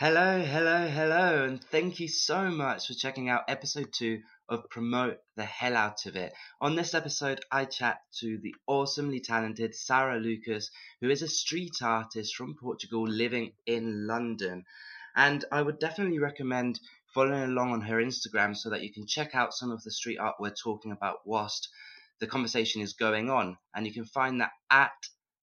Hello, hello, hello, and thank you so much for checking out episode two of Promote the Hell Out of It. On this episode, I chat to the awesomely talented Sarah Lucas, who is a street artist from Portugal living in London. And I would definitely recommend following along on her Instagram so that you can check out some of the street art we're talking about whilst the conversation is going on. And you can find that at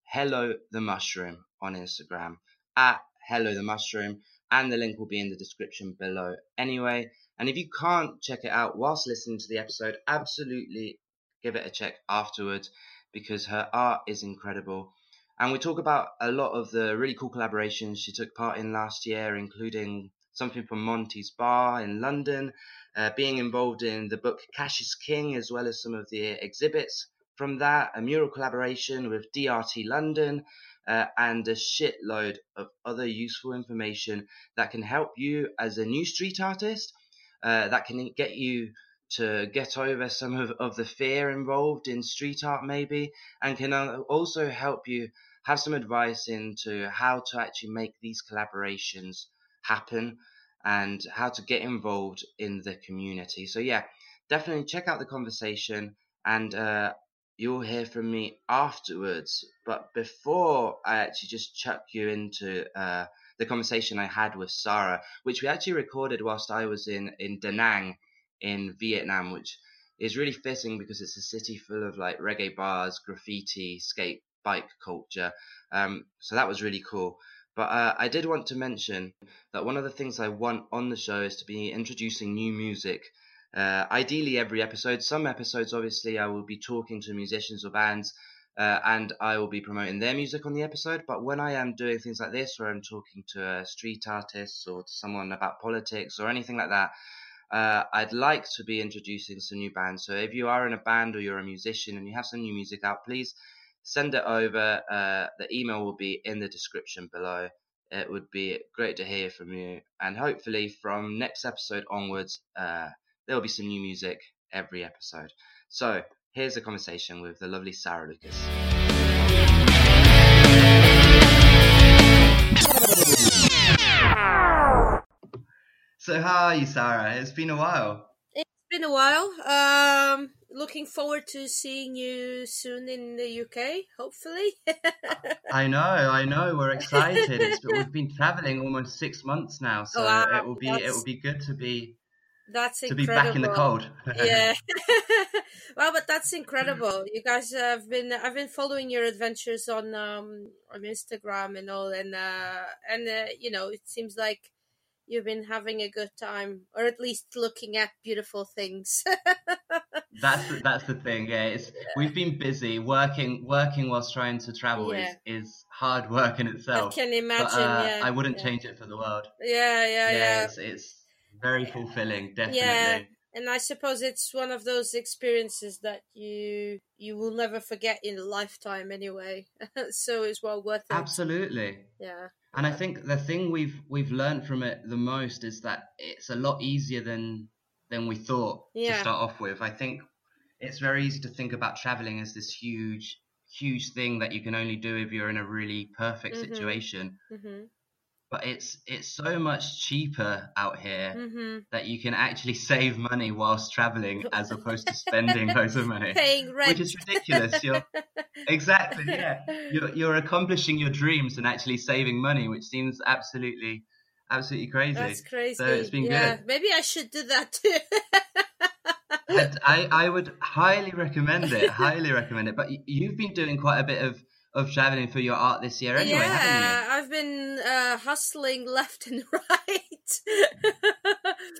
Hello the Mushroom on Instagram. At Hello the Mushroom. And the link will be in the description below anyway. And if you can't check it out whilst listening to the episode, absolutely give it a check afterwards because her art is incredible. And we talk about a lot of the really cool collaborations she took part in last year, including something from Monty's Bar in London, uh, being involved in the book Cash is King, as well as some of the exhibits from that, a mural collaboration with DRT London, uh, and a shitload of other useful information that can help you as a new street artist, uh, that can get you to get over some of, of the fear involved in street art, maybe, and can also help you have some advice into how to actually make these collaborations happen and how to get involved in the community. So, yeah, definitely check out the conversation and uh, you'll hear from me afterwards. But before I actually just chuck you into uh, the conversation I had with Sarah, which we actually recorded whilst I was in, in Da Nang in Vietnam, which is really fitting because it's a city full of like reggae bars, graffiti, skate, bike culture. Um, so that was really cool. But uh, I did want to mention that one of the things I want on the show is to be introducing new music. Uh, ideally, every episode. Some episodes, obviously, I will be talking to musicians or bands, uh, and I will be promoting their music on the episode. But when I am doing things like this, where I'm talking to a street artist or to someone about politics or anything like that, uh, I'd like to be introducing some new bands. So if you are in a band or you're a musician and you have some new music out, please send it over. Uh, the email will be in the description below. It would be great to hear from you, and hopefully from next episode onwards, uh, there will be some new music every episode. So here's a conversation with the lovely Sarah Lucas. So how are you, Sarah? It's been a while. It's been a while. Um, looking forward to seeing you soon in the UK, hopefully. I know, I know. We're excited. It's, we've been traveling almost six months now, so wow, it will be it will be good to be that's to incredible. be back in the cold. yeah. well, but that's incredible. You guys have been I've been following your adventures on um on Instagram and all, and uh and uh, you know it seems like you've been having a good time, or at least looking at beautiful things. that's the, that's the thing. Yeah, it's we've been busy working working whilst trying to travel yeah. is is hard work in itself. I can imagine. But, uh, yeah, I wouldn't yeah. change it for the world. Yeah, yeah, yeah. yeah. It's, it's very fulfilling, definitely. Yeah, and I suppose it's one of those experiences that you you will never forget in a lifetime anyway. so it's well worth it. Absolutely. Yeah. And I think the thing we've we've learned from it the most is that it's a lot easier than than we thought yeah. to start off with. I think it's very easy to think about traveling as this huge huge thing that you can only do if you're in a really perfect mm-hmm. situation. Mm-hmm. But it's it's so much cheaper out here mm-hmm. that you can actually save money whilst traveling as opposed to spending loads of money, paying rent, which is ridiculous. You're exactly yeah. You're you're accomplishing your dreams and actually saving money, which seems absolutely absolutely crazy. That's crazy. So it's been yeah, good. Maybe I should do that too. I, I would highly recommend it. highly recommend it. But you've been doing quite a bit of of traveling for your art this year anyway, yeah, I've been uh, hustling left and right.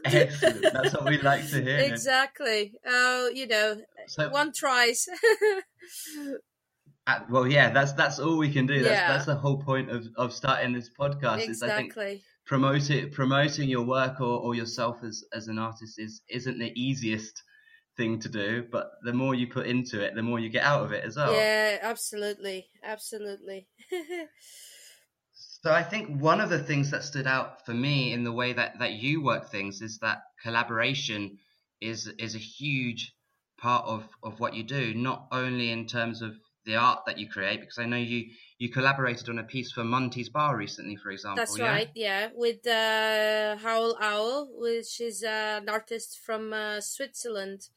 Excellent. That's what we like to hear. Exactly. Oh, uh, you know, so, one tries. uh, well, yeah, that's that's all we can do. That's yeah. that's the whole point of, of starting this podcast. Exactly. Is I think promoting promoting your work or, or yourself as, as an artist is isn't the easiest thing to do, but the more you put into it, the more you get out of it as well. Yeah, absolutely, absolutely. so I think one of the things that stood out for me in the way that that you work things is that collaboration is is a huge part of of what you do, not only in terms of the art that you create because I know you you collaborated on a piece for Monty's Bar recently, for example. That's yeah? right, yeah, with uh, Howl Owl, which is uh, an artist from uh, Switzerland.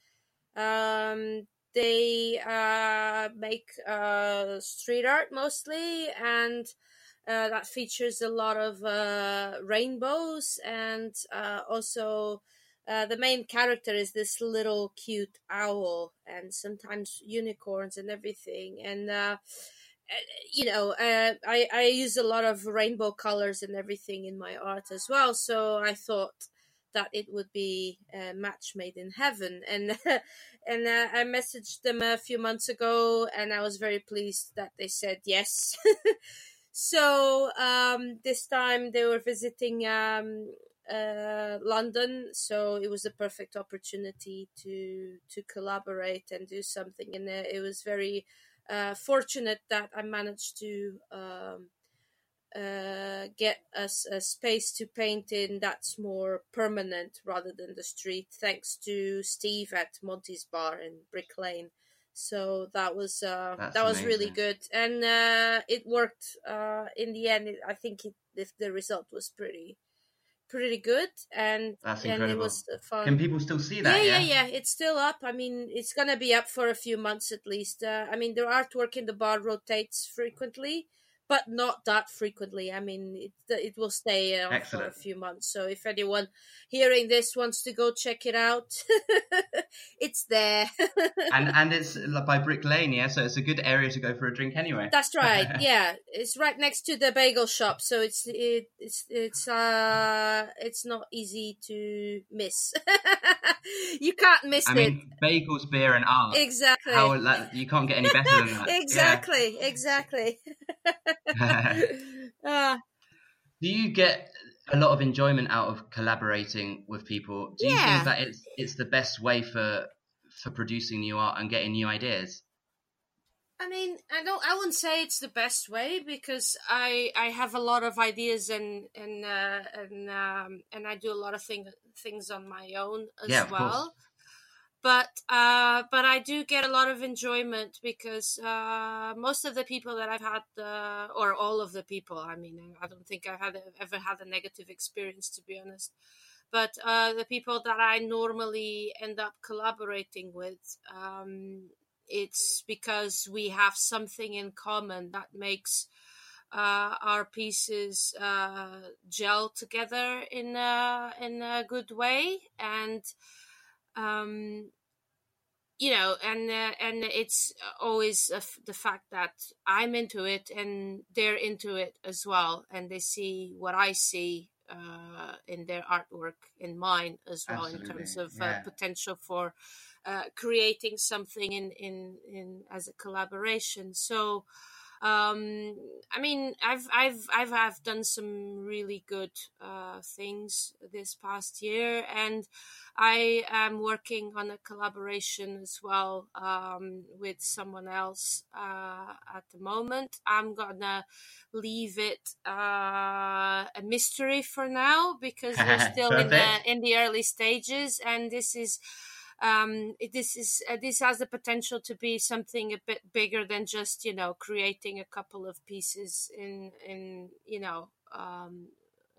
Um, they uh, make uh, street art mostly, and uh, that features a lot of uh, rainbows and uh, also. Uh, the main character is this little cute owl and sometimes unicorns and everything and uh, you know I, I use a lot of rainbow colors and everything in my art as well so i thought that it would be a match made in heaven. And and uh, i messaged them a few months ago and i was very pleased that they said yes. So um, this time they were visiting um, uh, London, so it was a perfect opportunity to to collaborate and do something. And uh, it was very uh, fortunate that I managed to um, uh, get us a, space to paint in that's more permanent rather than the street. Thanks to Steve at Monty's Bar in Brick Lane. So that was uh, that amazing. was really good, and uh, it worked. in the end, it, I think it, the result was pretty pretty good and That's and incredible. it was fun. Can people still see that? Yeah, yeah, yeah. It's still up. I mean, it's gonna be up for a few months at least. Uh, I mean, the artwork in the bar rotates frequently, but not that frequently. I mean, it it will stay uh, for a few months. So if anyone hearing this wants to go check it out, it's there. and and it's by Brick Lane, yeah. So it's a good area to go for a drink anyway. That's right. yeah, it's right next to the bagel shop, so it's it, it's it's uh it's not easy to miss. you can't miss I it. mean, bagels, beer, and art. Exactly. How like, you can't get any better than that. exactly. Yeah. Exactly. Uh, Do you get a lot of enjoyment out of collaborating with people? Do you yeah. think that it's it's the best way for for producing new art and getting new ideas? I mean, I don't. I wouldn't say it's the best way because I I have a lot of ideas and and uh, and um, and I do a lot of thing, things on my own as yeah, well but uh, but I do get a lot of enjoyment because uh, most of the people that I've had, uh, or all of the people, I mean, I don't think I've had ever had a negative experience to be honest. But uh, the people that I normally end up collaborating with, um, it's because we have something in common that makes uh, our pieces uh, gel together in a in a good way and um, you know, and uh, and it's always the fact that I'm into it and they're into it as well, and they see what I see uh, in their artwork, in mine as well, Absolutely. in terms of yeah. uh, potential for uh, creating something in in in as a collaboration. So um i mean i've i've i've i've done some really good uh things this past year and i am working on a collaboration as well um with someone else uh at the moment. I'm gonna leave it uh a mystery for now because we're still in the in the early stages and this is um, this is uh, this has the potential to be something a bit bigger than just you know creating a couple of pieces in in you know um,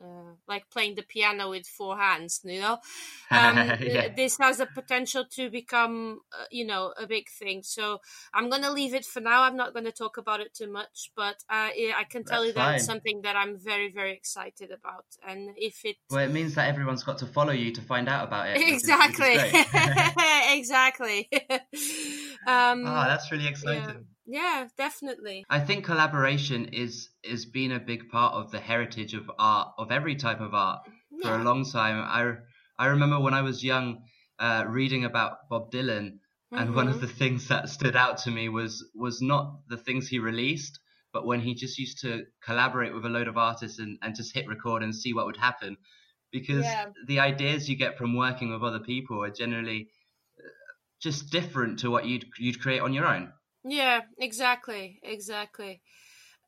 uh, like playing the piano with four hands you know? Um, yeah. this has a potential to become uh, you know a big thing. So i'm going to leave it for now. I'm not going to talk about it too much but uh, i can tell That's you that fine. it's something that i'm very very excited about. And if it well it means that everyone's got to follow you to find out about it exactly which is, which is exactly. um oh that's really exciting. yeah. Yeah, definitely. I think collaboration is is been a big part of the heritage of art of every type of art yeah. for a long time. I I remember when I was young uh, reading about Bob Dylan, and mm-hmm. one of the things that stood out to me was was not the things he released, but when he just used to collaborate with a load of artists and, and just hit record and see what would happen. Because yeah. the ideas you get from working with other people are generally just different to what you'd you'd create on your own. Yeah, exactly, exactly.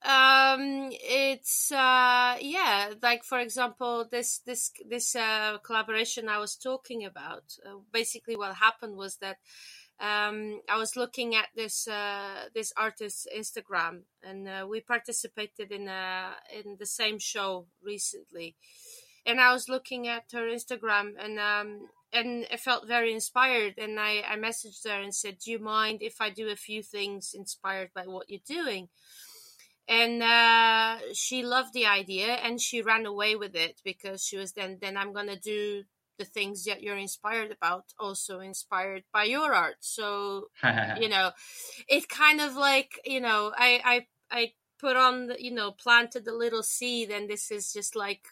Um, it's uh, yeah, like for example, this this this uh, collaboration I was talking about. Uh, basically, what happened was that um, I was looking at this uh, this artist's Instagram, and uh, we participated in a, in the same show recently. And I was looking at her Instagram, and um, and I felt very inspired. And I, I messaged her and said, "Do you mind if I do a few things inspired by what you're doing?" And uh, she loved the idea, and she ran away with it because she was then then I'm gonna do the things that you're inspired about also inspired by your art so you know it kind of like you know i i i put on the, you know planted a little seed and this is just like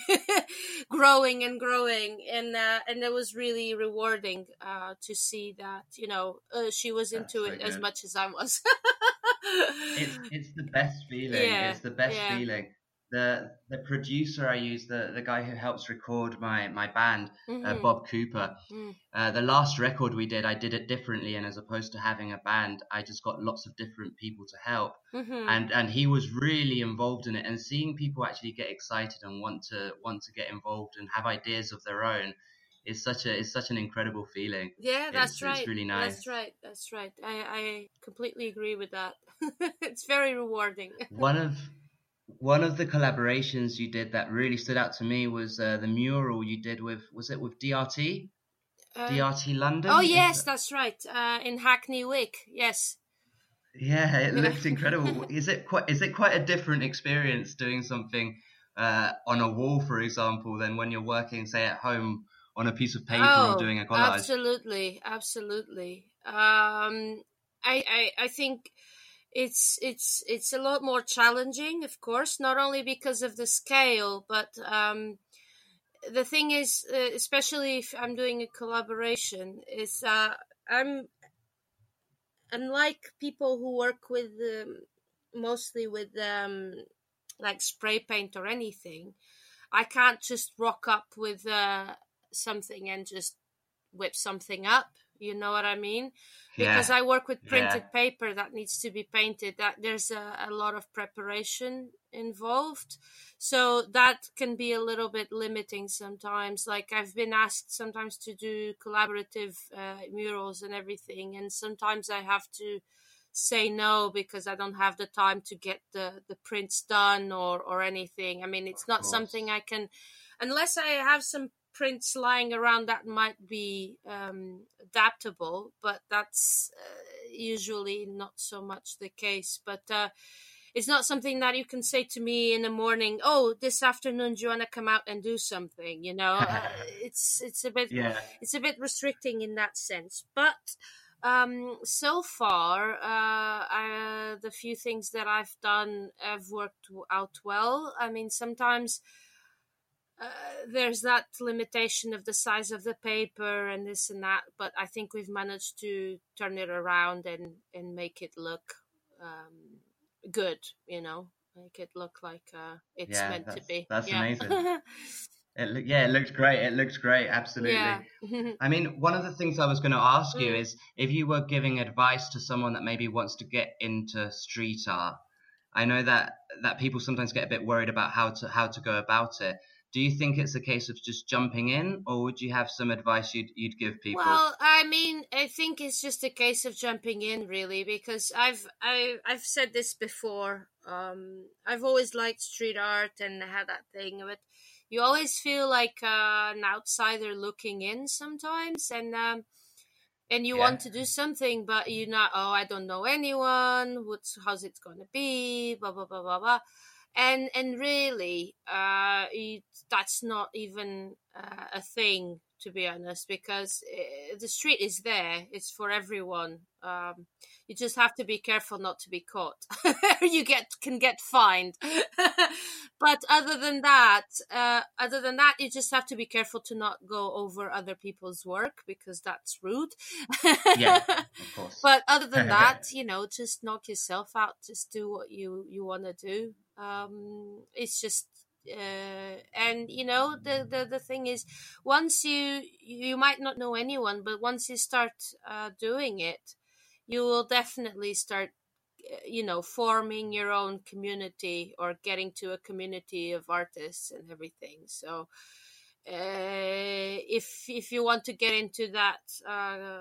growing and growing and uh, and it was really rewarding uh, to see that you know uh, she was That's into it good. as much as I was. it's it's the best feeling. Yeah, it's the best yeah. feeling the the producer I use, the the guy who helps record my my band, uh, mm-hmm. uh, Bob Cooper. Mm. Uh, the last record we did, I did it differently, and as opposed to having a band, I just got lots of different people to help, mm-hmm. and and he was really involved in it. And seeing people actually get excited and want to want to get involved and have ideas of their own is such a is such an incredible feeling. Yeah, that's it's, right. It's really nice. That's right. That's right. I I completely agree with that. it's very rewarding. One of one of the collaborations you did that really stood out to me was uh, the mural you did with was it with DRT? Uh, DRT London. Oh yes, that's right. Uh, in Hackney Wick. Yes. Yeah, it looked incredible. is it quite is it quite a different experience doing something uh, on a wall, for example, than when you're working, say, at home on a piece of paper oh, or doing a collage? Absolutely, absolutely. Um, I, I I think it's it's it's a lot more challenging, of course, not only because of the scale, but um, the thing is, uh, especially if I'm doing a collaboration, is uh, I'm unlike people who work with um, mostly with um, like spray paint or anything. I can't just rock up with uh, something and just whip something up. You know what I mean? because yeah. I work with printed yeah. paper that needs to be painted. That there's a, a, lot of preparation involved, so that can be a little bit limiting sometimes. Like I've been asked sometimes to do collaborative uh, murals and everything, and sometimes I have to say no because I don't have the time to get the the prints done or or anything. I mean, it's not something I can unless I have some prints lying around that might be um, adaptable, but that's uh, usually not so much the case. But uh, it's not something that you can say to me in the morning. Oh, this afternoon, do you want to come out and do something? You know, uh, it's it's a bit yeah. it's a bit restricting in that sense. But um, so far, uh, the few things that I've done have worked out well. I mean, sometimes uh, there's that limitation of the size of the paper and this and that, but I think we've managed to turn it around and and make it look um, good. You know, make it look like uh, it's yeah, meant to be. That's yeah. amazing. It, yeah, it looks great. It looks great. Absolutely. Yeah. I mean, one of the things I was going to ask you mm. is if you were giving advice to someone that maybe wants to get into street art. I know that that people sometimes get a bit worried about how to how to go about it do you think it's a case of just jumping in or would you have some advice you'd, you'd give people? Well i mean i think it's just a case of jumping in really because i've I, i've said this before um, i've always liked street art and had that thing but you always feel like uh, an outsider looking in sometimes and um, and you yeah. want to do something but you're not oh i don't know anyone. What's how's it going to be? Blah blah blah blah blah and and really uh, it, that's not even uh, a thing to be honest because uh, the street is there. It's for everyone. Um, you just have to be careful not to be caught. You get can get fined. But other than that uh, other than that you just have to be careful to not go over other people's work because that's rude. Yeah of course. But other than that you know just knock yourself out. Just do what you you want to do um, it's just uh, and you know the, the the thing is once you you might not know anyone but once you start uh, doing it you will definitely start uh, you know forming your own community or getting to a community of artists and everything so uh, if if you want to get into that uh,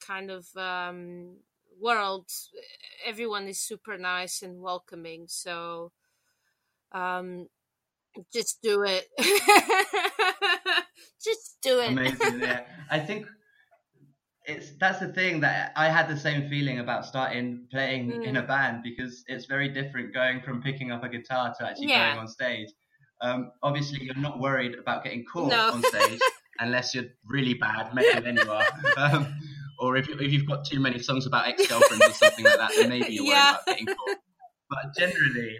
kind of um, world, everyone is super nice and welcoming. So um, just do it. just do it. Amazing. Yeah, I think it's that's the thing that I had the same feeling about starting playing mm. in a band because it's very different going from picking up a guitar to actually yeah. going on stage. Um, obviously, you're not worried about getting caught no. on stage unless you're really bad, maybe then you are. Um, or if, if you've got too many songs about ex-girlfriends or something like that, then maybe you're yeah. worried about getting caught. But generally,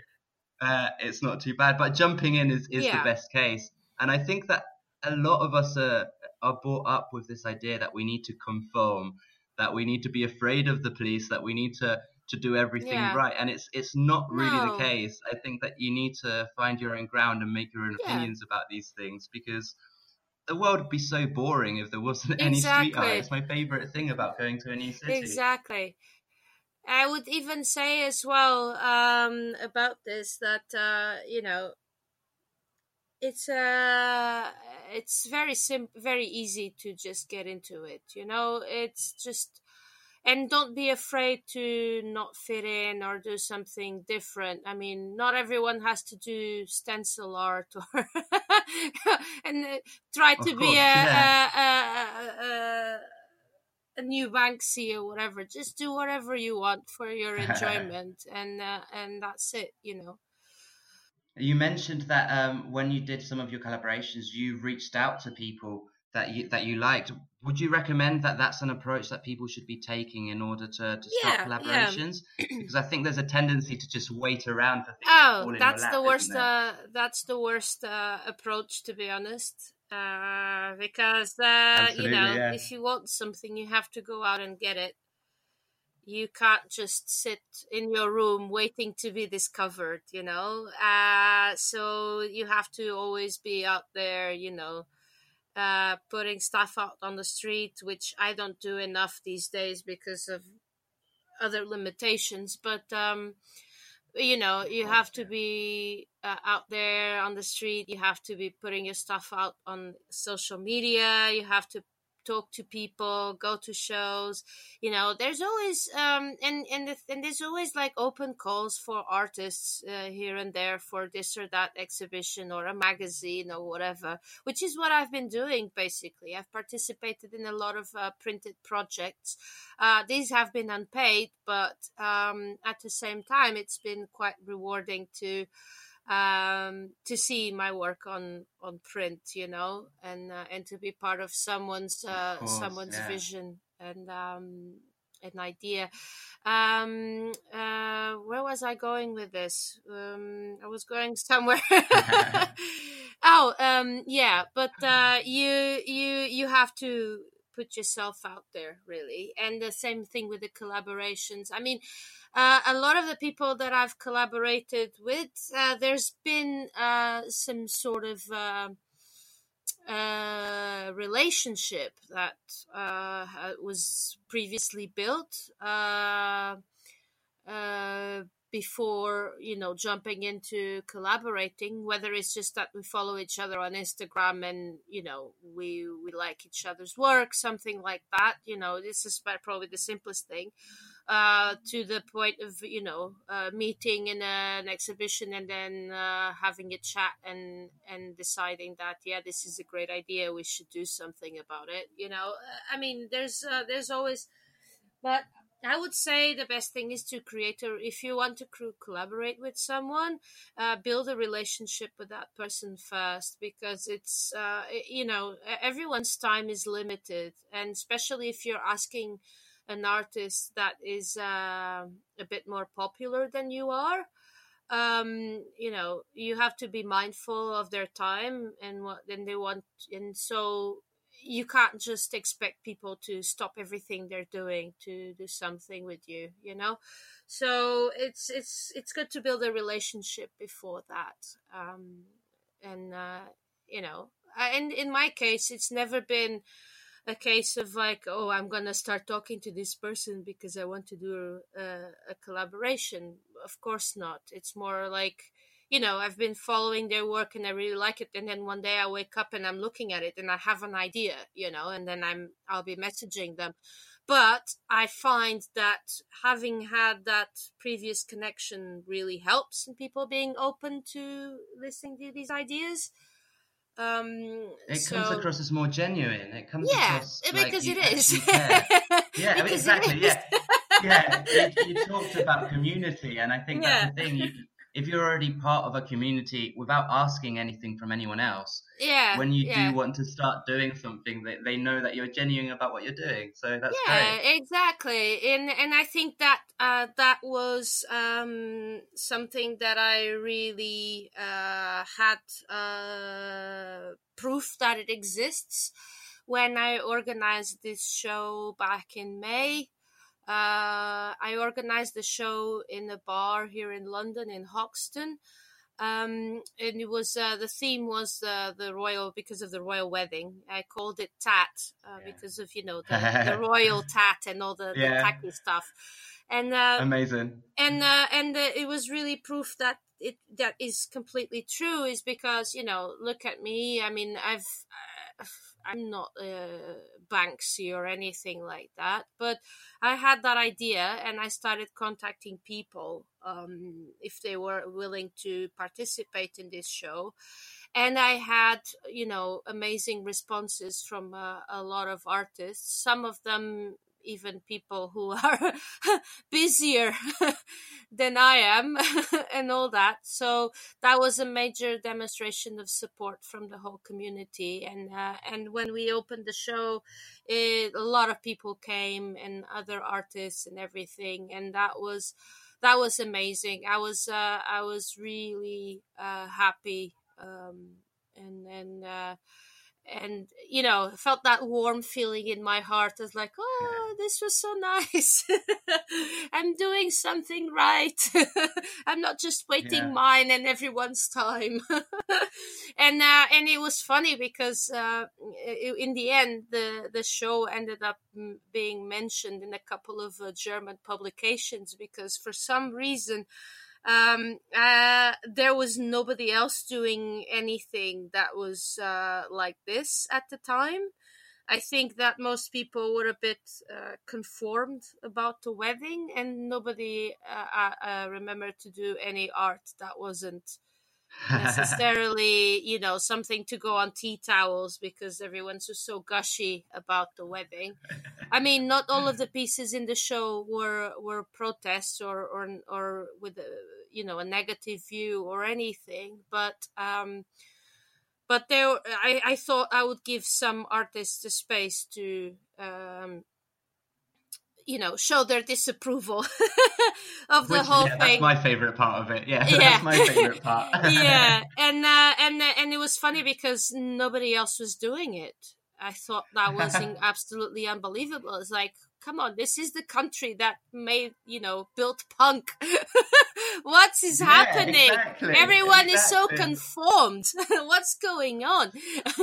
uh, it's not too bad. But jumping in is, is yeah. the best case. And I think that a lot of us are, are brought up with this idea that we need to conform, that we need to be afraid of the police, that we need to to do everything yeah. right and it's it's not really no. the case i think that you need to find your own ground and make your own yeah. opinions about these things because the world would be so boring if there wasn't any street art it's my favorite thing about going to a new city exactly i would even say as well um, about this that uh, you know it's uh it's very sim very easy to just get into it you know it's just and don't be afraid to not fit in or do something different i mean not everyone has to do stencil art or and uh, try to be a, yeah. a, a, a, a, new banksy or whatever just do whatever you want for your enjoyment and uh, and that's it you know you mentioned that um, when you did some of your collaborations you reached out to people that you that you liked. Would you recommend that that's an approach that people should be taking in order to, to start yeah, collaborations? Yeah. because I think there's a tendency to just wait around for things. Oh, that's lap, the worst. Uh, that's the worst uh, approach, to be honest. Uh, because uh, you know, yeah. if you want something, you have to go out and get it. You can't just sit in your room waiting to be discovered. You know, uh, so you have to always be out there. You know uh, putting stuff out on the street, which I don't do enough these days because of other limitations. But um, you know, you have to be uh, out there on the street. You have to be putting your stuff out on social media. You have to talk to people, go to shows. You know, there's always um and and the, and there's always like open calls for artists uh, here and there for this or that exhibition or a magazine or whatever, which is what I've been doing basically. I've participated in a lot of uh, printed projects. Uh, these have been unpaid, but um, at the same time, it's been quite rewarding to um, to see my work on on print, you know, and uh, and to be part of someone's uh, of course, someone's yeah. vision and um, an idea. Um, uh, where was I going with this? Um, I was going somewhere. oh, um, yeah, but uh, you you you have to put yourself out there really, and the same thing with the collaborations. I mean uh, a lot of the people that I've collaborated with, uh, there's been uh, some sort of uh, uh, relationship that uh, was previously built before you know jumping into collaborating whether it's just that we follow each other on instagram and you know we we like each other's work something like that you know this is probably the simplest thing uh, to the point of you know uh, meeting in an exhibition and then uh, having a chat and and deciding that yeah this is a great idea we should do something about it you know i mean there's uh, there's always but I would say the best thing is to create a. If you want to collaborate with someone, uh, build a relationship with that person first, because it's uh, you know everyone's time is limited, and especially if you're asking an artist that is uh, a bit more popular than you are. Um, you know you have to be mindful of their time and what then they want and so you can't just expect people to stop everything they're doing to do something with you you know? So it's it's it's good to build a relationship before that um, and uh, you know and in my case it's never been a case of like, oh, I'm gonna start talking to this person because I want to do a, a collaboration. Of course not. It's more like, you know, I've been following their work and I really like it, and then one day I wake up and I'm looking at it and I have an idea, you know, and then I'm I'll be messaging them. but I find that having had that previous connection really helps in people being open to listening to these ideas. Um, it so, comes across as more genuine. It comes yeah, across because like it is. yeah, I mean, exactly. is. Yeah, yeah. You, you talked about community, and I think Yeah. that's the thing. You, if you're already part of a community without asking anything from anyone else, yeah. when you yeah. do want to start doing something, they, they know that you're genuine about what you're doing. So that's yeah great. exactly and and i think that uh that was um something that i really uh had uh proof that it exists when i organized this show back in may uh i organized the show in a bar here in london in hoxton um, and it was uh, the theme was uh, the royal because of the royal wedding. I called it Tat uh, Yeah. because of you know the, the royal tat and all the, Yeah. the tacky stuff, and uh, Amazing. and uh, and uh, it was really proof that it that is completely true. Is because you know look at me. I mean I've. I'm not uh, Banksy or anything like that, but I had that idea and I started contacting people um, if they were willing to participate in this show. And I had, you know, amazing responses from uh, a lot of artists. Some of them, even people who are busier than I am, and all that. So that was a major demonstration of support from the whole community. And uh, and when we opened the show, it, a lot of people came and other artists and everything, and that was that was amazing. I was uh, I was really uh, happy, um, and and uh, and you know felt that warm feeling in my heart. I was like, oh, this was so nice. I'm doing something right. I'm not just waiting Yeah. mine and everyone's time. and uh, and it was funny because uh, in the end, the the show ended up mm, being mentioned in a couple of uh, German publications because for some reason um uh there was nobody else doing anything that was uh like this at the time. I think that most people were a bit uh, conformed about the wedding and nobody uh, uh, uh, remembered to do any art that wasn't necessarily you know something to go on tea towels because everyone's just so gushy about the wedding i mean not all of the pieces in the show were were protests or or or with a, you know a negative view or anything but um but there i i thought i would give some artists the space to um you know show their disapproval of the Which, whole yeah, thing That's my favorite part of it. Yeah, Yeah. that's my favorite part. yeah, and uh, and uh, and it was funny because nobody else was doing it. I thought that was absolutely unbelievable. It's like, come on, this is the country that made you know built punk. what is Yeah, happening? exactly, Everyone is so conformed. What's going on?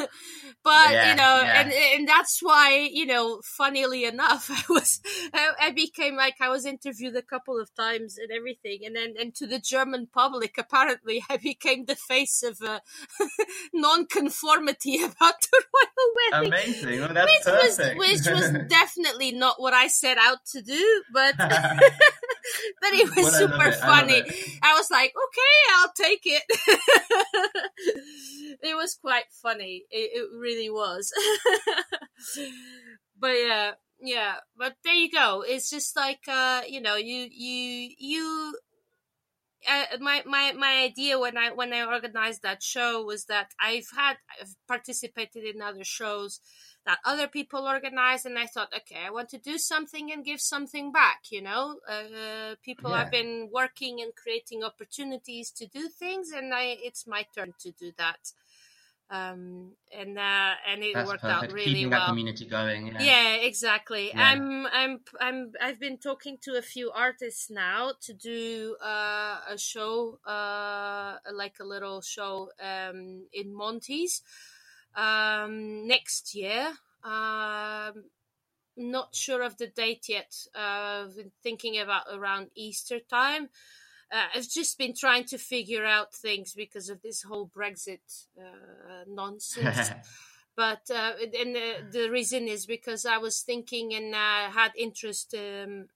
but Yeah, you know, yeah. and and that's why you know, funnily enough, I was I, I became like I was interviewed a couple of times and everything, and then and to the German public, apparently, I became the face of uh, non-conformity about the royal wedding. Amazing. Well, that's Which was, which was definitely not what I set out to do, but but it was Well, super it, funny. it. I was like, okay, I'll take it. it was quite funny. It, it really was. but yeah, yeah. But there you go. It's just like uh, you know, you you you. Uh, my my my idea when I when I organized that show was that I've had I've participated in other shows that other people organize and i thought okay i want to do something and give something back you know uh, people Yeah. have been working and creating opportunities to do things and i it's my turn to do that um and uh and it That's worked perfect. out really Keeping that community going. Yeah. yeah exactly Yeah. i'm i'm i'm i've been talking to a few artists now to do uh, a show uh like a little show um in monty's um next year um not sure of the date yet uh I've been thinking about around easter time uh, I've just been trying to figure out things because of this whole Brexit uh, nonsense but uh, and the, the reason is because I was thinking and uh, had interest um,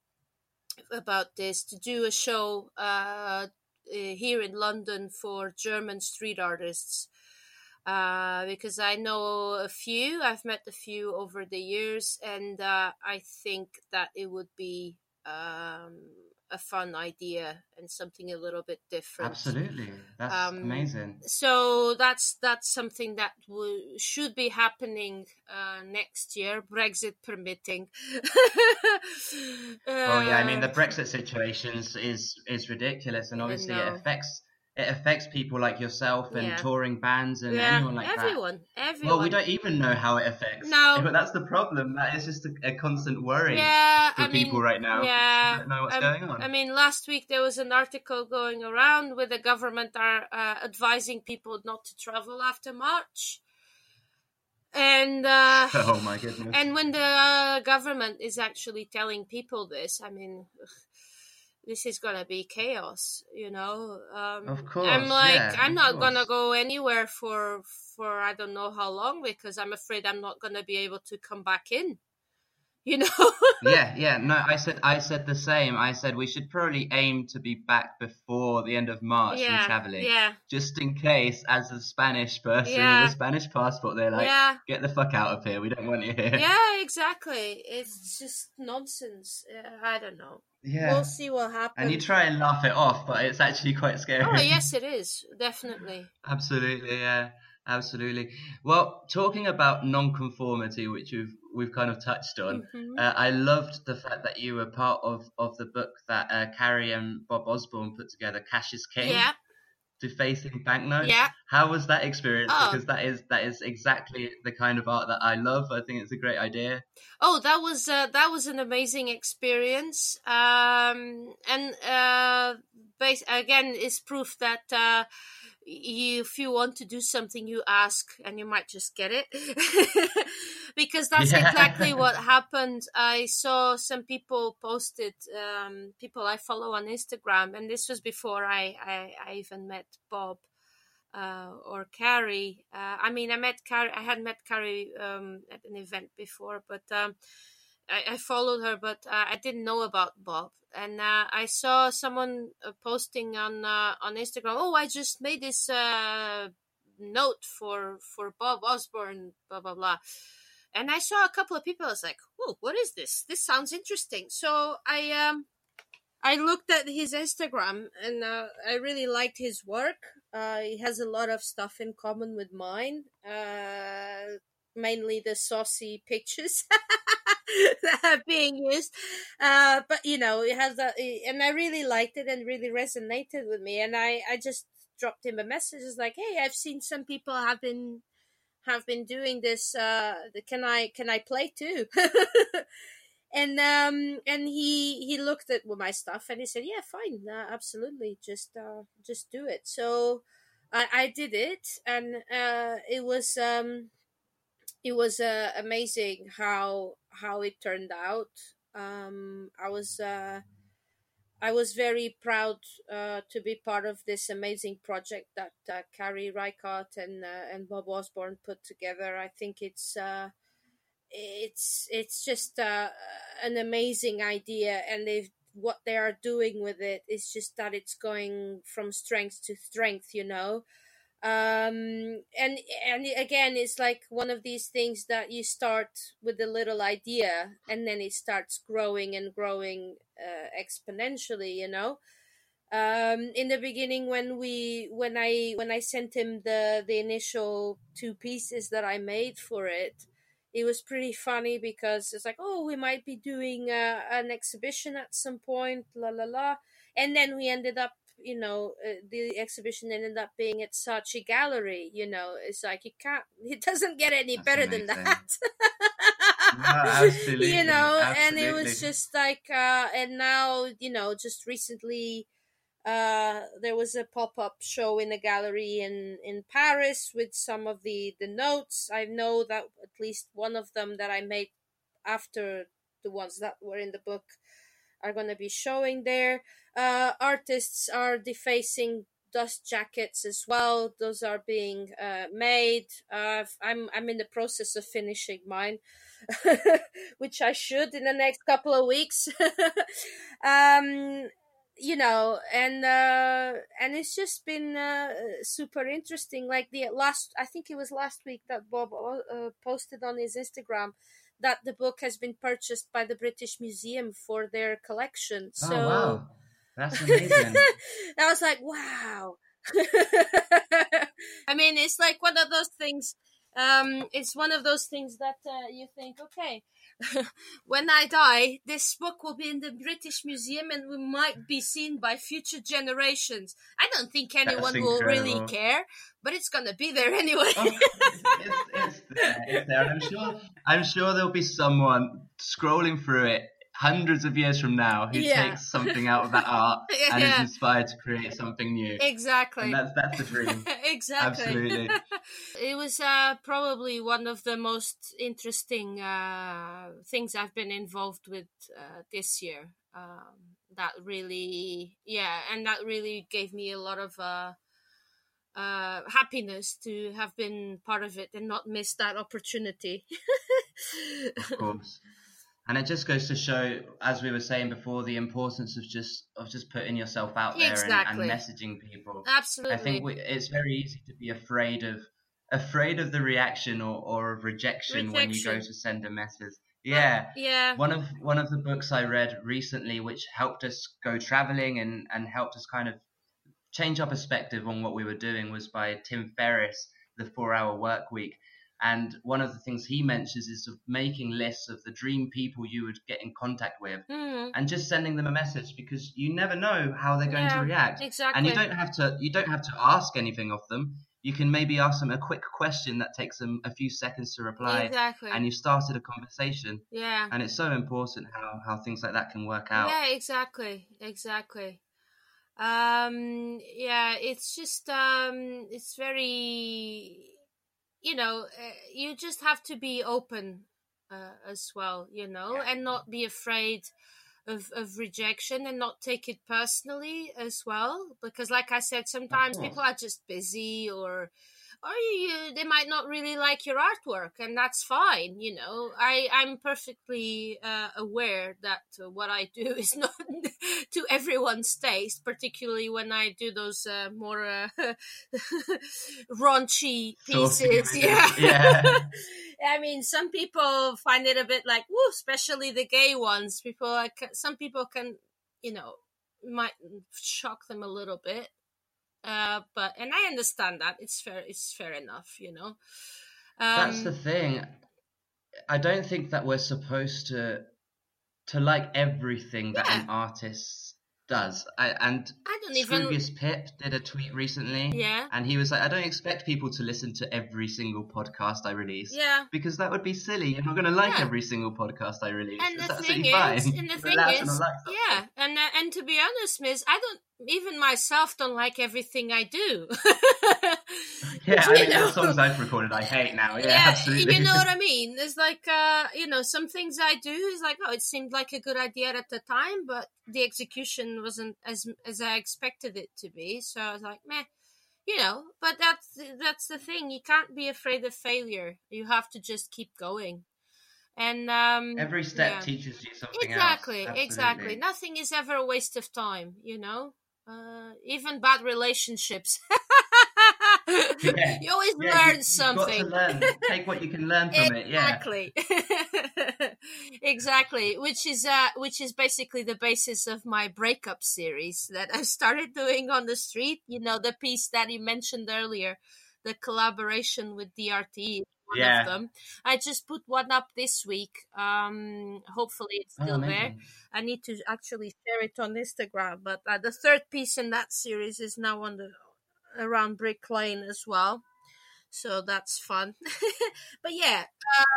about this to do a show uh, here in London for German street artists. Uh, because I know a few, I've met a few over the years, and uh, I think that it would be um, a fun idea and something a little bit different. Absolutely, that's um, amazing. So that's that's something that w- should be happening uh, next year, Brexit permitting. oh yeah, I mean the uh, Brexit situation is is ridiculous, and obviously it affects it affects people like yourself and yeah. touring bands and yeah, anyone like everyone, that. Everyone, Everyone Well, we don't even know how it affects. No, but that's the problem. That is just a, a constant worry yeah, for I people mean, right now. Yeah, don't know what's um, going on. I mean, last week there was an article going around where the government are uh, advising people not to travel after March. And uh, oh my goodness! And when the uh, government is actually telling people this, I mean, ugh, this is gonna be chaos you know um, of course i'm like yeah, i'm not course. gonna go anywhere for for i don't know how long because i'm afraid i'm not gonna be able to come back in you know yeah yeah no i said i said the same i said we should probably aim to be back before the end of march yeah, from traveling yeah just in case as a spanish person yeah. with a spanish passport they're like yeah. get the fuck out of here we don't want you here yeah exactly it's just nonsense i don't know yeah. We'll see what happens. And you try and laugh it off, but it's actually quite scary. Oh, yes, it is. Definitely. Absolutely, yeah. Absolutely. Well, talking about non-conformity, which we've we've kind of touched on, mm-hmm. uh, I loved the fact that you were part of, of the book that uh, Carrie and Bob Osborne put together, Cash is King. Yeah defacing banknotes. Yeah. How was that experience? Oh. Because that is that is exactly the kind of art that I love. I think it's a great idea. Oh, that was uh, that was an amazing experience. Um, and uh, base, again, is proof that uh, you if you want to do something you ask and you might just get it because that's yeah. exactly what happened i saw some people posted um, people i follow on instagram and this was before i i, I even met bob uh, or Carrie. Uh, I mean, I met Carrie. I had met Carrie um, at an event before, but um, I, I, followed her, but uh, I didn't know about Bob and uh, I saw someone uh, posting on uh, on Instagram. Oh, I just made this uh, note for for Bob Osborne, blah blah blah. And I saw a couple of people. I was like, "Oh, what is this? This sounds interesting." So I um I looked at his Instagram and uh, I really liked his work. Uh, he has a lot of stuff in common with mine. Uh, mainly the saucy pictures that being used. Uh, but you know, it has that, and I really liked it and really resonated with me. And I, I just dropped him a message. It's like, hey, I've seen some people have been have been doing this. Uh, can I can I play too? and um and he he looked at my stuff and he said, yeah, fine, uh, absolutely, just uh, just do it. So. I, I did it, and uh, it was um, it was uh, amazing how how it turned out. Um, I was uh, I was very proud uh, to be part of this amazing project that uh, Carrie Reichardt and uh, and Bob Osborne put together. I think it's uh, it's it's just uh, an amazing idea, and they what they are doing with it is just that it's going from strength to strength. You know, um and and again it's like one of these things that you start with a little idea and then it starts growing and growing uh, exponentially you know? Um in the beginning when we when i when i sent him the the initial two pieces that i made for it it was pretty funny because it's like oh we might be doing uh, an exhibition at some point la la la. And then we ended up you know uh, the exhibition ended up being at Saatchi Gallery. You know, it's like you can't. It doesn't get any That's better amazing. than that. no. You know, absolutely. and it was just like, uh, and now you know, just recently. Uh, there was a pop-up show in a gallery in, in Paris with some of the, the notes. I know that at least one of them that I made after the ones that were in the book are going to be showing there uh, artists are defacing dust jackets as well. Those are being uh, made. Uh, I'm I'm in the process of finishing mine, which I should in the next couple of weeks. um, you know, and uh, and it's just been uh, super interesting. Like the last, I think it was last week that Bob uh, posted on his Instagram that the book has been purchased by the British Museum for their collection. Oh, so wow. That's amazing. I was like, wow. I mean, it's like one of those things. Um, it's one of those things that uh, you think, okay, when I die, this book will be in the British Museum and we might be seen by future generations. I don't think anyone will really care, but it's gonna be there anyway. oh, it's, it's, there, it's there. I'm sure. I'm sure there'll be someone scrolling through it hundreds of years from now who Yeah. takes something out of that art and is inspired to create something new. exactly. And that's that's the dream. exactly. Absolutely. it was uh, probably one of the most interesting uh, things I've been involved with uh, this year. Um, that really, yeah, and that really gave me a lot of uh, uh, happiness to have been part of it and not miss that opportunity. of course. And it just goes to show, as we were saying before, the importance of just of just putting yourself out there and, Exactly. and messaging people. Absolutely. I think we, it's very easy to be afraid of afraid of the reaction or, or of rejection, when you go to send a message. Uh, yeah. yeah. One of one of the books I read recently, which helped us go traveling and, and helped us kind of change our perspective on what we were doing, was by Tim Ferriss, The Four Hour Work Week. And one of the things he mentions is of making lists of the dream people you would get in contact with, Mhm. and just sending them a message because you never know how they're going Yeah, to react. Exactly. And you don't have to you don't have to ask anything of them. You can maybe ask them a quick question that takes them a few seconds to reply, exactly. and you've started a conversation. yeah. And it's so important how, how things like that can work out. Yeah, exactly, exactly. Um, yeah, it's just um, it's very, you know, uh, you just have to be open uh, as well, you know, and not be afraid of of rejection and not take it personally as well, because like I said, sometimes course. people are just busy or. Or you, they might not really like your artwork, and that's fine. You know, I I'm perfectly uh, aware that uh, what I do is not to everyone's taste, particularly when I do those uh, more uh, raunchy pieces. Yeah, yeah. I mean, some people find it a bit like, woo, especially the gay ones. People, like, some people can, you know, might shock them a little bit. Uh, but and I understand that it's fair. It's fair enough, you know. Um, That's the thing. I don't think that we're supposed to to like everything that an artist does. I, and I don't even. Scroobius Pip did a tweet recently, Yeah, and he was like, "I don't expect people to listen to every single podcast I release." yeah. Because that would be silly. You're not going to like Yeah. every single podcast I release. And it's the thing fine. is, and the thing is, like yeah, and uh, and to be honest, Miss, I don't even myself don't like everything I do. Yeah, I mean, the songs I've recorded, I hate now. Yeah, yeah, absolutely. you know what I mean. It's like uh, you know, some things I do is like, oh, it seemed like a good idea at the time, but the execution wasn't as as I expected it to be. So I was like, meh, you know. But that's that's the thing. You can't be afraid of failure. You have to just keep going. And um, Every step yeah. teaches you something exactly exactly nothing is ever a waste of time you know uh, even bad relationships Yeah. you always Yeah, learn you, something You've got to learn. Take what you can learn from it. Yeah. exactly exactly which is uh which is basically the basis of my breakup series that i started doing on the street you know the piece that you mentioned earlier the collaboration with drt one Yeah. of them i just put one up this week um hopefully it's Oh, still there. I need to actually share it on Instagram. But uh, the third piece in that series is now on the around Brick Lane as well, so that's fun. but yeah,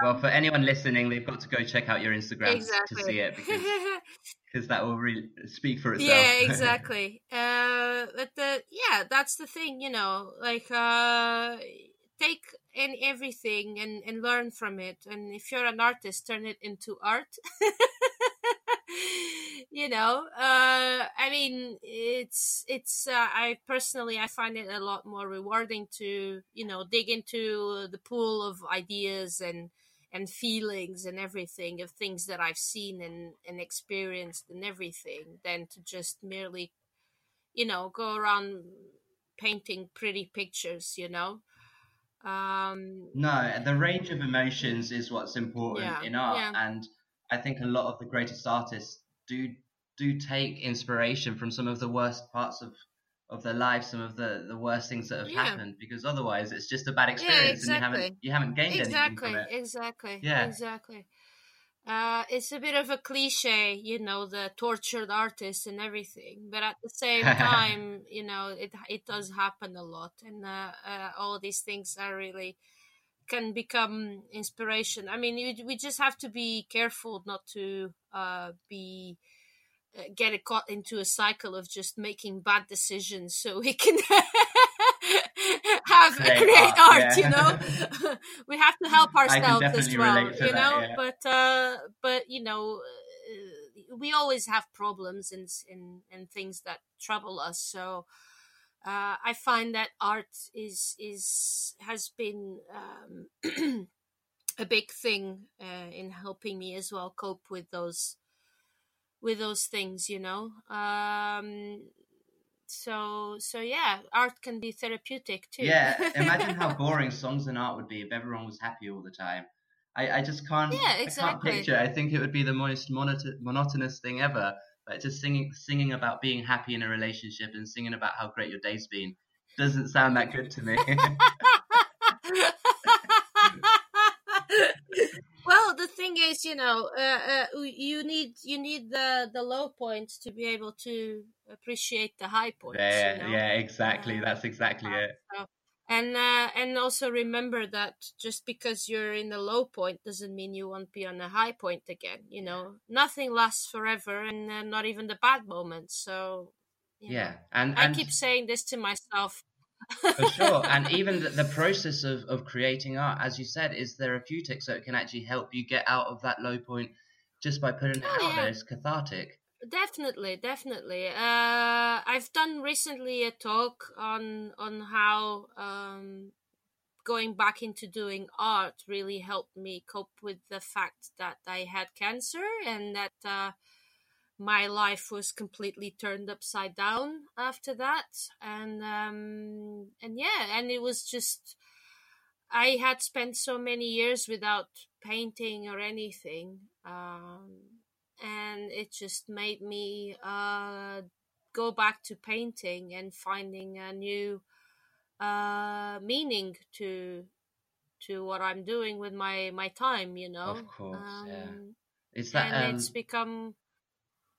Well, for anyone listening, they've got to go check out your Instagram exactly. to see it because because that will really speak for itself. yeah, exactly. uh, but the yeah, that's the thing. You know, like uh, take in everything and and learn from it. And if you're an artist, turn it into art. You know, uh, I mean, it's it's. Uh, I personally, I find it a lot more rewarding to you know dig into the pool of ideas and and feelings and everything of things that I've seen and and experienced and everything than to just merely, you know, go around painting pretty pictures. You know. Um, no, the range of emotions is what's important Yeah, in art, yeah. and I think a lot of the greatest artists do do take inspiration from some of the worst parts of of their lives, some of the the worst things that have Yeah. happened, because otherwise it's just a bad experience, and you haven't you haven't gained anything exactly from it. exactly Yeah. exactly uh it's a bit of a cliche you know the tortured artist and everything but at the same time you know it it does happen a lot and uh, uh all these things are really can become inspiration i mean you, we just have to be careful not to uh be get it caught into a cycle of just making bad decisions so we can have Create create art, art, yeah. you know we have to help ourselves as well you that, know yeah. but uh but you know uh, we always have problems and and and things that trouble us so uh, I find that art is is has been um, a big thing uh, in helping me as well cope with those with those things you know um so so yeah art can be therapeutic too Yeah, imagine how boring songs and art would be if everyone was happy all the time. I, I just can't. Yeah, I can't exactly. picture. I think it would be the most monoto- monotonous thing ever. But just singing, singing about being happy in a relationship and singing about how great your day's been doesn't sound that good to me. is you know uh, uh, you need you need the the low points to be able to appreciate the high points yeah, you know? yeah, exactly. Uh, That's exactly it. and uh, and also remember that just because you're in a low point doesn't mean you won't be on a high point again you know nothing lasts forever and uh, not even the bad moments so Yeah, know. and i keep saying this to myself for sure. And even the, the process of, of creating art, as you said, is therapeutic. So it can actually help you get out of that low point just by putting it Oh, out yeah. there. It's cathartic. definitely definitely uh i've done recently a talk on on how um going back into doing art really helped me cope with the fact that i had cancer and that uh my life was completely turned upside down after that and um and yeah and it was just i had spent so many years without painting or anything um and it just made me uh go back to painting and finding a new uh meaning to to what i'm doing with my my time you know Of course, yeah. um Is that and um, it's become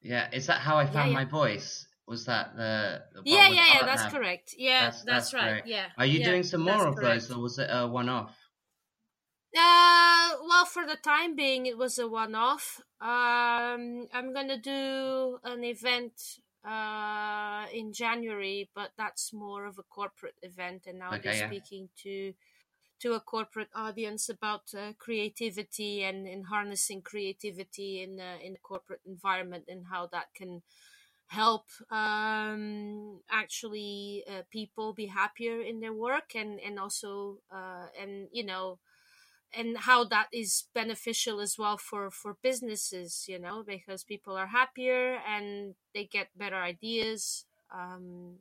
yeah? Is that how I found yeah. my voice? Was that the, the yeah yeah yeah that's correct yeah That's- that's, that's right great. yeah Are you yeah, doing some more of those, or was it a one-off? Uh, well, for the time being, it was a one-off. Um, I'm gonna do an event uh in January, but that's more of a corporate event, and now I'll Okay, be yeah. speaking to to a corporate audience about uh, creativity and, and harnessing creativity in uh, in a corporate environment and how that can help um actually uh, people be happier in their work and and also uh and you know and how that is beneficial as well for for businesses you know because people are happier and they get better ideas um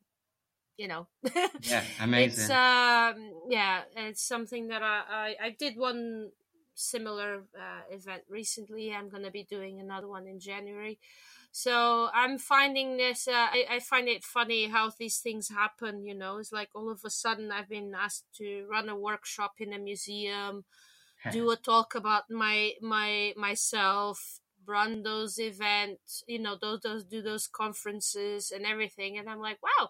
you know. Yeah, it's amazing. um yeah it's something that i i, I did one similar uh, event recently. I'm going to be doing another one in january. So i'm finding this uh, I, I find it funny how these things happen you know? It's like all of a sudden i've been asked to run a workshop in a museum do a talk about my my myself run those events you know those, those do those conferences and everything and i'm like wow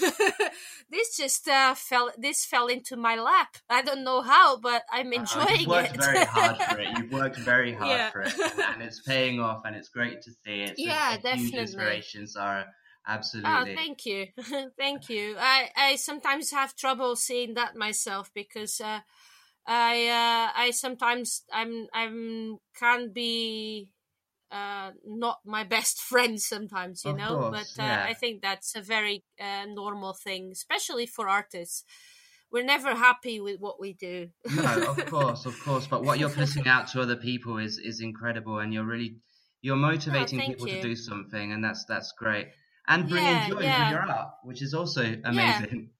this just uh, fell this fell into my lap i don't know how but i'm Uh, enjoying you've worked it very hard for it. You've worked very hard Yeah. for it, and it's paying off, and it's great to see. it. a- Yeah, definitely. inspiration, Sarah. Oh, Absolutely. thank you, thank you. I I sometimes have trouble seeing that myself because uh, I uh, I sometimes I'm I'm can't be uh, not my best friend sometimes, you Of know. course, but uh, yeah. I think that's a very uh, normal thing, especially for artists. We're never happy with what we do. No, of course, of course. But what you're putting out to other people is is incredible, and you're really you're motivating thank people you. to do something, and that's that's great. And bringing Yeah, joy yeah. your art, which is also amazing.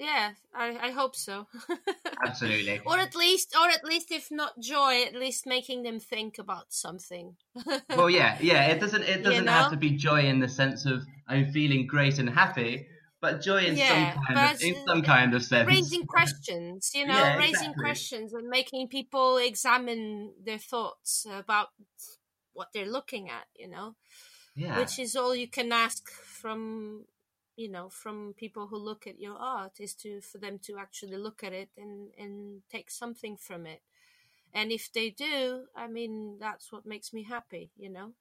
Yeah, I, I hope so. Absolutely. or at least, or at least, if not joy, at least making them think about something. Well, yeah, yeah. It doesn't it doesn't have know? to be joy in the sense of I'm feeling great and happy, but joy in Yeah, some kind of in uh, some kind of sense. raising questions you know Yeah, raising exactly. questions and making people examine their thoughts about what they're looking at you know Yeah. which is all you can ask from you know from people who look at your art is to for them to actually look at it and and take something from it and if they do i mean that's what makes me happy you know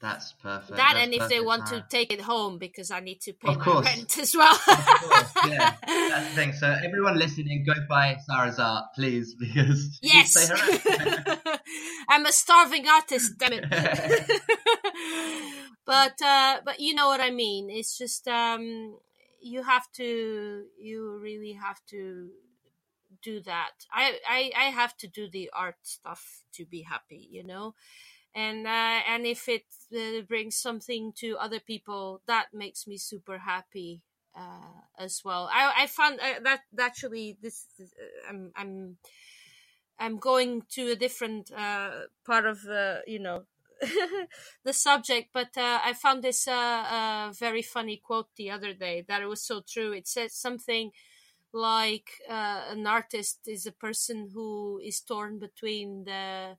That's perfect. that That's and if they want to take it home because i need to pay Of my course. rent as well Of course, yeah. That's the thing. So everyone listening, go buy Sarah's art, please, because Yes. I'm a starving artist, damn it. But uh but you know what I mean. It's just um you have to you really have to do that. I I I have to do the art stuff to be happy, you know. And uh, and if it uh, brings something to other people, that makes me super happy uh, as well. I I found uh, that actually this is, uh, I'm I'm I'm going to a different uh, part of uh, you know the subject, but uh, I found this uh, uh, very funny quote the other day that it was so true. It says something like uh, an artist is a person who is torn between the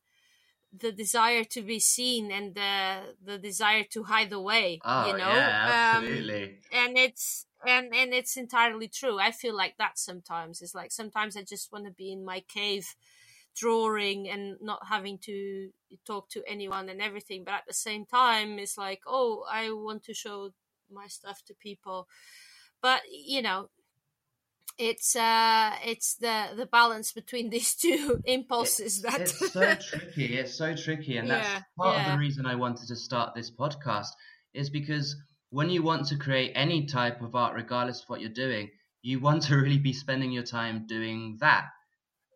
the desire to be seen and the the desire to hide away. Oh, you know, yeah, Um, absolutely. and it's and and it's entirely true i feel like that sometimes it's like sometimes i just want to be in my cave drawing and not having to talk to anyone and everything but at the same time it's like oh i want to show my stuff to people but you know it's uh it's the the balance between these two impulses that It's so tricky. It's so tricky, and that's Yeah, part of the reason I wanted to start this podcast. Is because when you want to create any type of art, regardless of what you're doing, you want to really be spending your time doing that.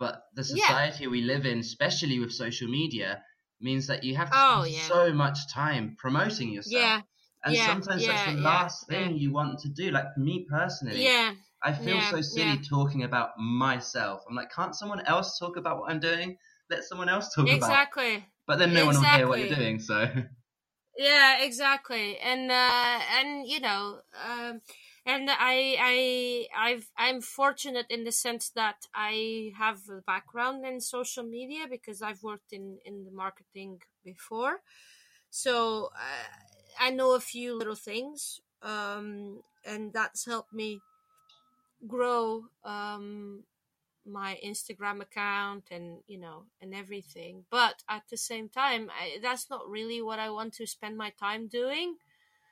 But the Yeah. society we live in, especially with social media, means that you have to Oh, spend yeah. so much time promoting yourself. yeah And yeah, sometimes that's the last yeah. thing you want to do. Like me personally, yeah I feel Yeah, so silly yeah. talking about myself. I'm like, can't someone else talk about what I'm doing? Let someone else talk about. exactly But then no one will hear what you're doing. So yeah exactly and uh and you know um and i i i've i'm fortunate in the sense that i have a background in social media because i've worked in in the marketing before. So uh, i know a few little things um and that's helped me grow um my Instagram account and you know and everything. But at the same time I, that's not really what I want to spend my time doing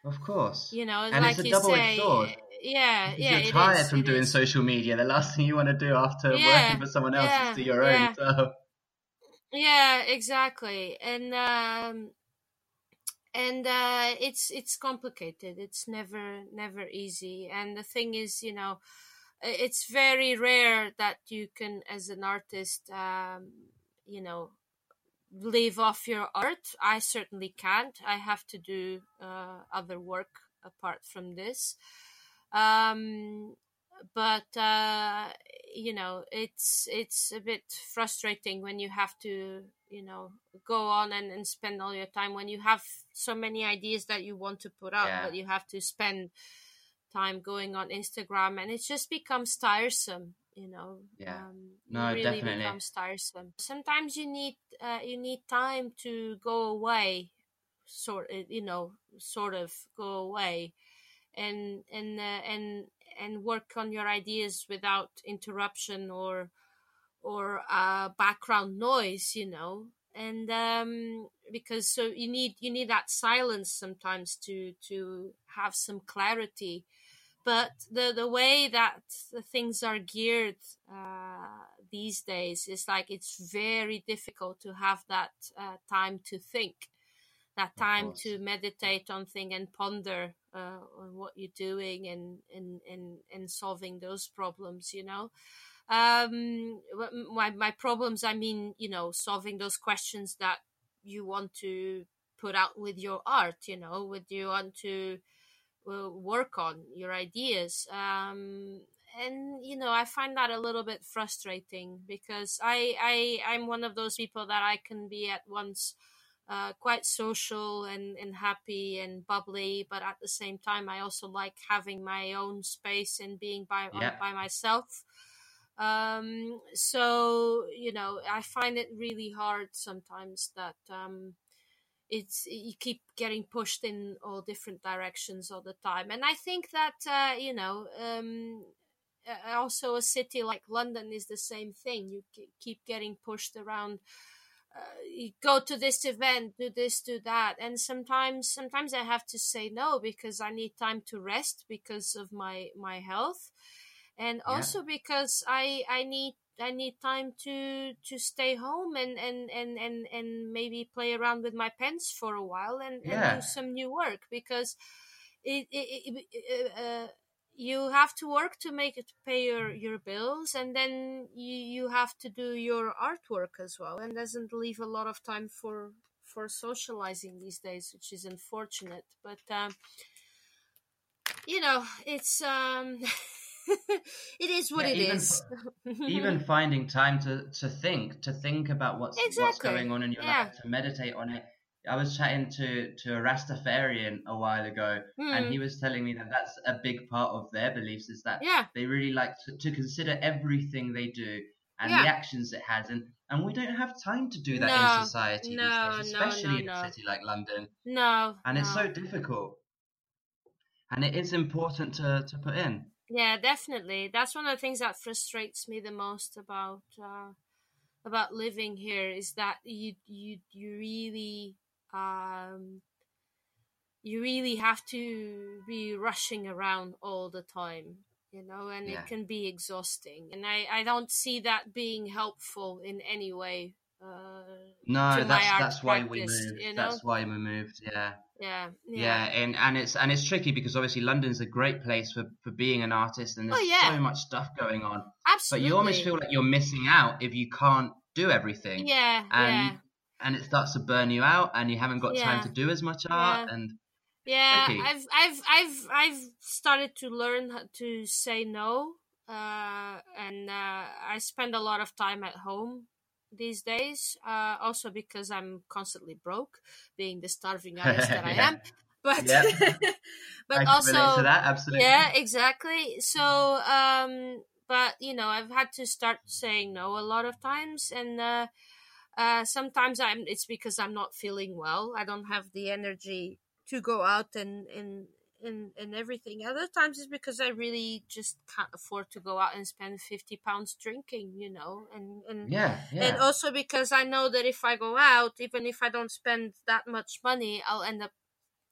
of course, you know And like it's a you double-edged say sword. yeah Because yeah you're tired is, from doing is. social media. The last thing you want to do after Yeah, working for someone else yeah, is do your yeah. own. So yeah exactly and um and uh it's it's complicated it's never never easy and the thing is you know it's very rare that you can as an artist um you know live off your art i certainly can't. I have to do uh, other work apart from this. Um but uh you know it's it's a bit frustrating when you have to you know go on and, and spend all your time when you have so many ideas that you want to put out Yeah. but you have to spend time going on instagram and it just becomes tiresome you know Yeah. um, No, really definitely. becomes tiresome sometimes you need uh, you need time to go away sort you know sort of go away and and uh, and and work on your ideas without interruption or or uh, background noise you know and um because so you need you need that silence sometimes to to have some clarity but the the way that the things are geared uh these days is like it's very difficult to have that uh, time to think that time to meditate on thing and ponder uh, on what you're doing and and and and solving those problems you know? Um my my problems i mean you know solving those questions that you want to put out with your art you know? With you want to work on your ideas um and you know i find that a little bit frustrating because i i i'm one of those people that i can be at once uh, quite social and, and happy and bubbly, but at the same time, I also like having my own space and being by yeah. by myself. Um, so you know, I find it really hard sometimes that um, it's you keep getting pushed in all different directions all the time, and I think that uh, you know. Um, also, a city like London is the same thing. You keep getting pushed around uh, go to this event do this do that and sometimes sometimes i have to say no because i need time to rest because of my my health and also yeah. because i i need i need time to to stay home and and and and, and maybe play around with my pens for a while and, yeah. and do some new work because it, it, it uh, you have to work to make it pay your, your bills and then you, you have to do your artwork as well and doesn't leave a lot of time for for socializing these days which is unfortunate but um, you know it's um it is what yeah, it even, is. even finding time to to think to think about what's exactly. what's going on in your yeah. life to meditate on it I was chatting to to a Rastafarian a while ago, mm. and he hmm. was telling me that that's a big part of their beliefs is that yeah. they really like to, to consider everything they do and yeah. the actions it has, and and we don't have time to do that no, in society, no, days, especially no, no, in a city like London. No, and it's so difficult, and it is important to to put in. Yeah, definitely. That's one of the things that frustrates me the most about. Uh, about living here is that you you you really um, you really have to be rushing around all the time you know and yeah. it can be exhausting and i i don't see that being helpful in any way uh, no that's that's why we moved you know? that's why we moved yeah. yeah yeah yeah and and it's and it's tricky because obviously london's a great place for for being an artist and there's oh, yeah. so much stuff going on absolutely but you almost feel like you're missing out if you can't do everything yeah and yeah and it starts to burn you out and you haven't got time to do as much art yeah. and yeah i've i've i've i've started to learn to say no uh, and uh, i spend a lot of time at home these days uh, also because i'm constantly broke being the starving artist that i am but but also that, absolutely. yeah exactly so um but you know i've had to start saying no a lot of times and uh uh, sometimes I'm. It's because I'm not feeling well. I don't have the energy to go out and and and, and everything. Other times it's because I really just can't afford to go out and spend fifty pounds drinking, you know, and and yeah, yeah. and also because I know that if I go out, even if I don't spend that much money, I'll end up,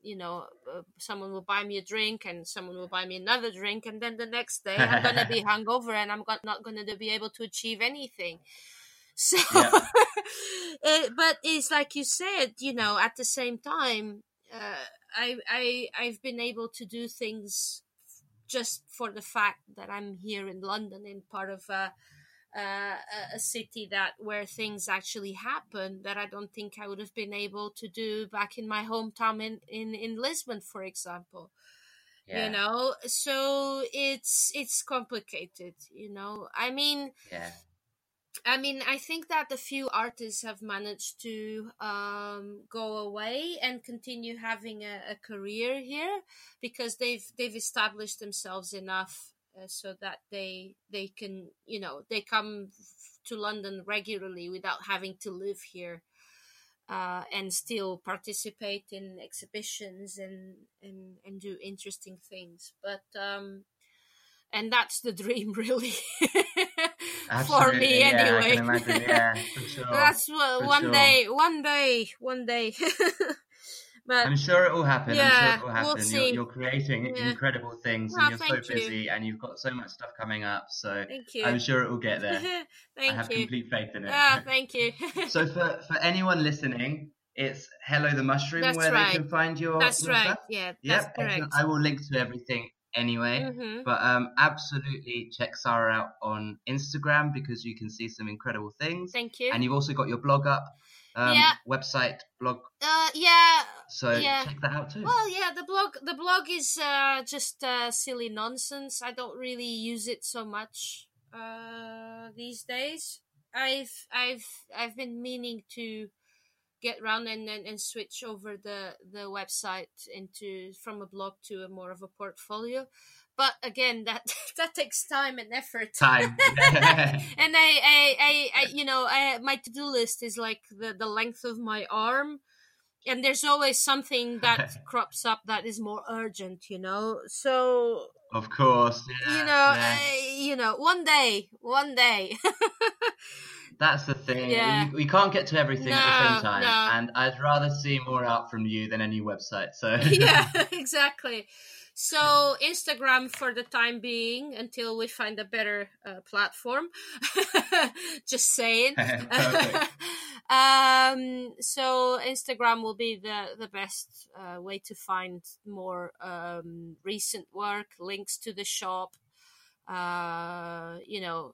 you know, uh, someone will buy me a drink and someone will buy me another drink, and then the next day I'm gonna be hungover and I'm not gonna be able to achieve anything. So, yeah. it, but it's like you said, you know, at the same time, uh, I I I've been able to do things just for the fact that I'm here in London in part of a, uh, a city that where things actually happen that I don't think I would have been able to do back in my hometown in in, in Lisbon, for example. Yeah. You know, so it's it's complicated. You know, I mean, yeah. I mean, I think that a few artists have managed to um, go away and continue having a, a, career here because they've they've established themselves enough uh, so that they they can you know they come to London regularly without having to live here uh, and still participate in exhibitions and and and do interesting things. But um, and that's the dream really for me yeah, anyway imagine, yeah, sure. that's what one sure. day one day one day but i'm sure it will happen yeah, i'm sure it will happen we'll you're, you're, creating yeah. incredible things and you're so busy you. and you've got so much stuff coming up so thank you. i'm sure it will get there thank i have you. complete faith in it ah, thank you so for for anyone listening it's Hello the Mushroom That's where right. they can find your. Stuff. That's your right. stuff. Yeah, that's Yep, correct. I will link to everything anyway. Mhm. But um, absolutely check Sarah out on Instagram because you can see some incredible things. Thank you. And you've also got your blog up, um, Yeah. website, blog. uh, yeah. So Yeah. check that out too. Well, yeah. The blog, the blog is uh, just uh, silly nonsense. I don't really use it so much uh, these days. I've, I've, I've been meaning to get round and, and, and switch over the the website into from a blog to a more of a portfolio. But again, that that takes time and effort. Time. and I, I, I, I you know, I, my to do list is like the, the length of my arm, and there's always something that crops up that is more urgent, you know. So of course. Yeah, you know, yeah. I, you know, one day, one day. That's the thing. Yeah. We, we can't get to everything at the same time. no. And I'd rather see more out from you than any website. So yeah, exactly. So Instagram for the time being until we find a better uh, platform. Just saying. Um, so Instagram will be the the best uh, way to find more um, recent work, links to the shop, uh, you know,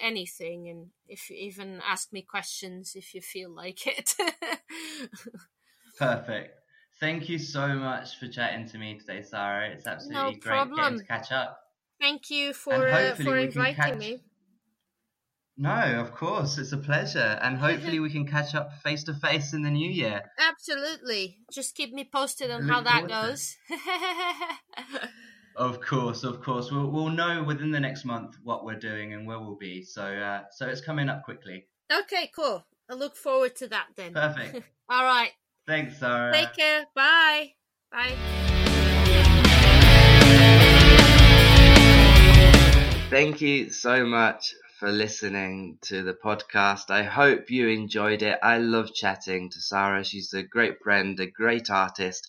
anything, and if you even ask me questions if you feel like it. Perfect. Thank you so much for chatting to me today, Sarah. It's absolutely great problem. getting to catch up. Thank you for uh, for inviting catch- me. No, of course, it's a pleasure, and hopefully we can catch up face to face in the new year. Absolutely. Just keep me posted on Look how that forward to it. goes. Of course, of course, we'll we'll know within the next month what we're doing and where we'll be. So, uh, so it's coming up quickly. okay, cool. I look forward to that then. Perfect. All right. Thanks, Sarah. Take care. Bye. Bye. Thank you so much for listening to the podcast. I hope you enjoyed it. I love chatting to Sarah. She's a great friend, a great artist,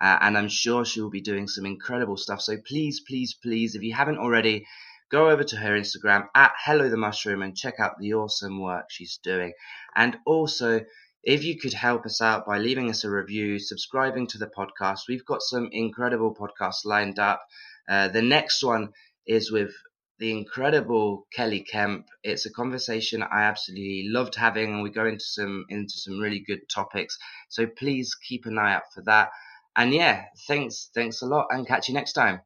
uh, and I'm sure she'll be doing some incredible stuff. So please, please, please, if you haven't already, go over to her Instagram at Hello the Mushroom and check out the awesome work she's doing. And also, if you could help us out by leaving us a review, subscribing to the podcast, we've got some incredible podcasts lined up. Uh, the next one is with the incredible Kelly Kemp. It's a conversation I absolutely loved having, and we go into some into some really good topics. So please keep an eye out for that. And yeah, thanks, thanks a lot, and catch you next time.